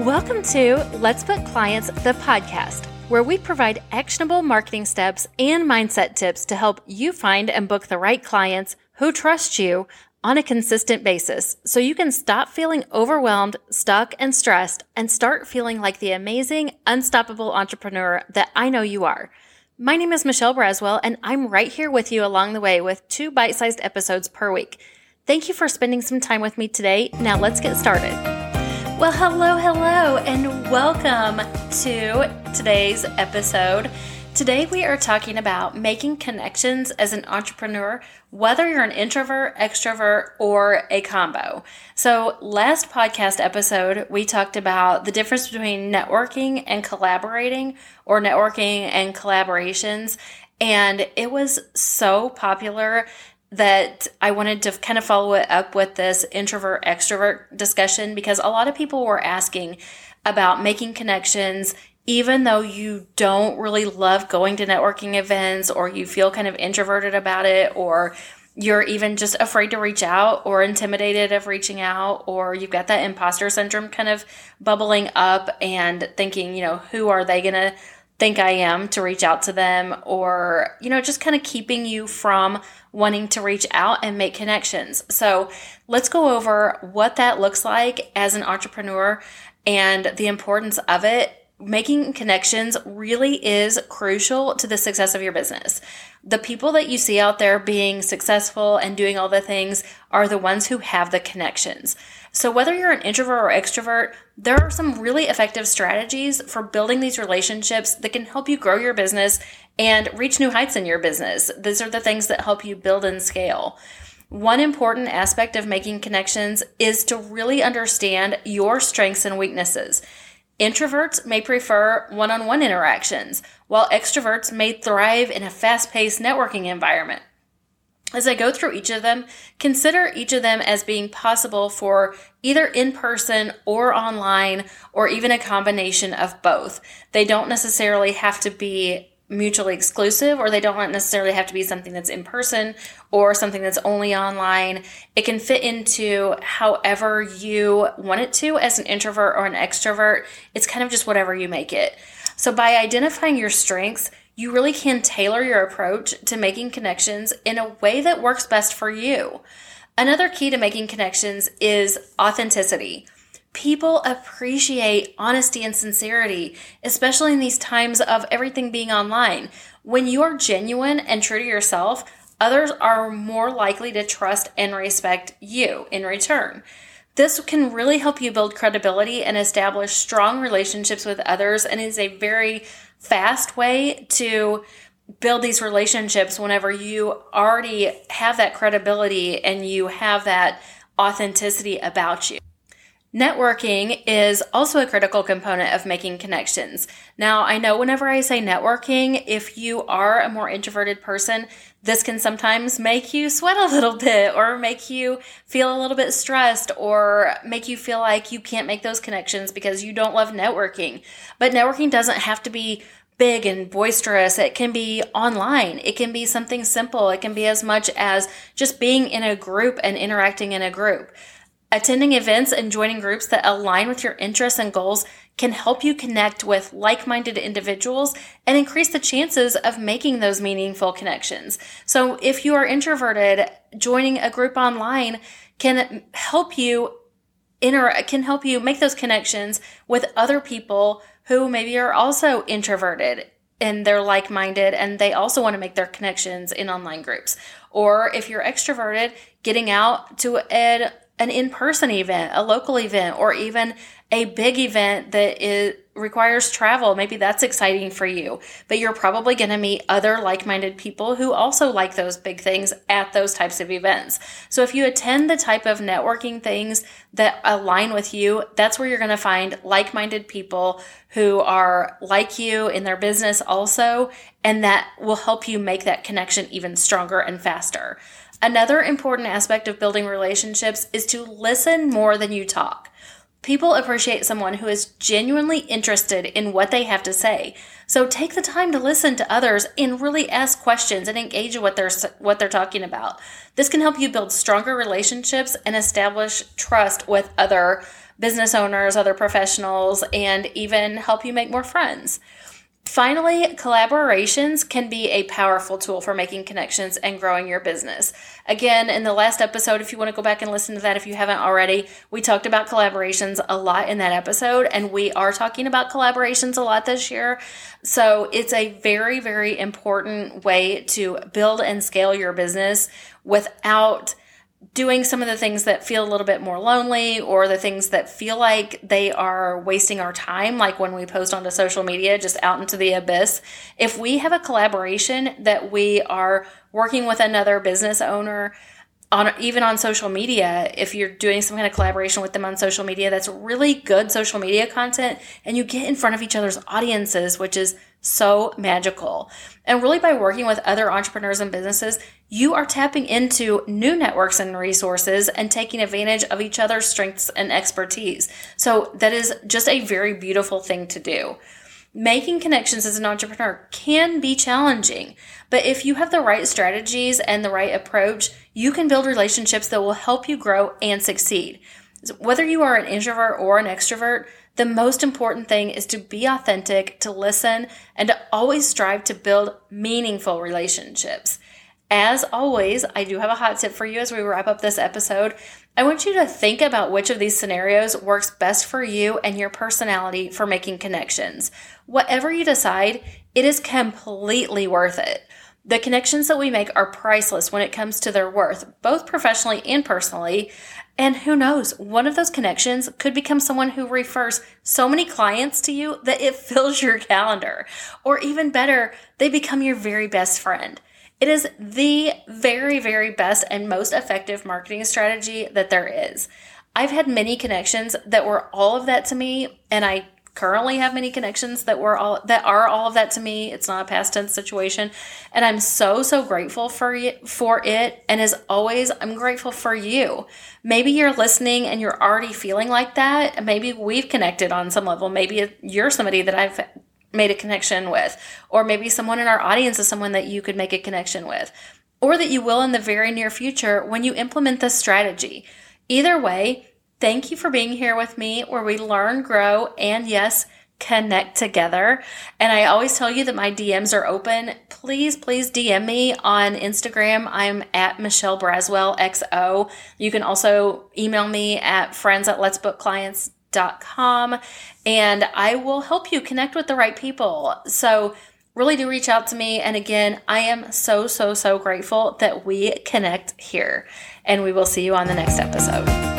Welcome to Let's Book Clients, the podcast, where we provide actionable marketing steps and mindset tips to help you find and book the right clients who trust you on a consistent basis so you can stop feeling overwhelmed, stuck, and stressed and start feeling like the amazing, unstoppable entrepreneur that I know you are. My name is Michelle Braswell, and I'm right here with you along the way with two bite sized episodes per week. Thank you for spending some time with me today. Now let's get started. Well, hello, hello, and welcome to today's episode. Today, we are talking about making connections as an entrepreneur, whether you're an introvert, extrovert, or a combo. So, last podcast episode, we talked about the difference between networking and collaborating, or networking and collaborations. And it was so popular that I wanted to kind of follow it up with this introvert extrovert discussion because a lot of people were asking about making connections even though you don't really love going to networking events or you feel kind of introverted about it or you're even just afraid to reach out or intimidated of reaching out or you've got that imposter syndrome kind of bubbling up and thinking, you know, who are they going to think I am to reach out to them or, you know, just kind of keeping you from wanting to reach out and make connections. So let's go over what that looks like as an entrepreneur and the importance of it. Making connections really is crucial to the success of your business. The people that you see out there being successful and doing all the things are the ones who have the connections. So, whether you're an introvert or extrovert, there are some really effective strategies for building these relationships that can help you grow your business and reach new heights in your business. These are the things that help you build and scale. One important aspect of making connections is to really understand your strengths and weaknesses. Introverts may prefer one on one interactions, while extroverts may thrive in a fast paced networking environment. As I go through each of them, consider each of them as being possible for either in person or online, or even a combination of both. They don't necessarily have to be mutually exclusive, or they don't necessarily have to be something that's in person or something that's only online. It can fit into however you want it to as an introvert or an extrovert. It's kind of just whatever you make it. So, by identifying your strengths, you really can tailor your approach to making connections in a way that works best for you. Another key to making connections is authenticity. People appreciate honesty and sincerity, especially in these times of everything being online. When you are genuine and true to yourself, others are more likely to trust and respect you in return. This can really help you build credibility and establish strong relationships with others and is a very fast way to build these relationships whenever you already have that credibility and you have that authenticity about you. Networking is also a critical component of making connections. Now, I know whenever I say networking, if you are a more introverted person, this can sometimes make you sweat a little bit or make you feel a little bit stressed or make you feel like you can't make those connections because you don't love networking. But networking doesn't have to be big and boisterous. It can be online. It can be something simple. It can be as much as just being in a group and interacting in a group. Attending events and joining groups that align with your interests and goals can help you connect with like minded individuals and increase the chances of making those meaningful connections. So, if you are introverted, joining a group online can help you inter- can help you make those connections with other people who maybe are also introverted and they're like minded and they also want to make their connections in online groups. Or if you're extroverted, getting out to an an in-person event, a local event, or even a big event that is, requires travel. Maybe that's exciting for you, but you're probably going to meet other like-minded people who also like those big things at those types of events. So if you attend the type of networking things that align with you, that's where you're going to find like-minded people who are like you in their business also, and that will help you make that connection even stronger and faster. Another important aspect of building relationships is to listen more than you talk. People appreciate someone who is genuinely interested in what they have to say. So take the time to listen to others and really ask questions and engage in what they're what they're talking about. This can help you build stronger relationships and establish trust with other business owners, other professionals, and even help you make more friends. Finally, collaborations can be a powerful tool for making connections and growing your business. Again, in the last episode, if you want to go back and listen to that if you haven't already, we talked about collaborations a lot in that episode, and we are talking about collaborations a lot this year. So it's a very, very important way to build and scale your business without doing some of the things that feel a little bit more lonely or the things that feel like they are wasting our time, like when we post onto social media, just out into the abyss. If we have a collaboration that we are working with another business owner, on even on social media, if you're doing some kind of collaboration with them on social media, that's really good social media content, and you get in front of each other's audiences, which is so magical. And really, by working with other entrepreneurs and businesses, you are tapping into new networks and resources and taking advantage of each other's strengths and expertise. So, that is just a very beautiful thing to do. Making connections as an entrepreneur can be challenging, but if you have the right strategies and the right approach, you can build relationships that will help you grow and succeed. Whether you are an introvert or an extrovert, the most important thing is to be authentic, to listen, and to always strive to build meaningful relationships. As always, I do have a hot tip for you as we wrap up this episode. I want you to think about which of these scenarios works best for you and your personality for making connections. Whatever you decide, it is completely worth it. The connections that we make are priceless when it comes to their worth, both professionally and personally. And who knows, one of those connections could become someone who refers so many clients to you that it fills your calendar. Or even better, they become your very best friend. It is the very, very best and most effective marketing strategy that there is. I've had many connections that were all of that to me, and I currently have many connections that were all that are all of that to me. It's not a past tense situation, and I'm so so grateful for it, for it. And as always, I'm grateful for you. Maybe you're listening and you're already feeling like that. Maybe we've connected on some level. Maybe you're somebody that I've made a connection with, or maybe someone in our audience is someone that you could make a connection with, or that you will in the very near future when you implement this strategy. Either way, thank you for being here with me where we learn, grow, and yes, connect together. And I always tell you that my DMs are open. Please, please DM me on Instagram. I'm at Michelle Braswell XO. You can also email me at friends at let's book clients and I will help you connect with the right people. So, really do reach out to me. And again, I am so, so, so grateful that we connect here. And we will see you on the next episode.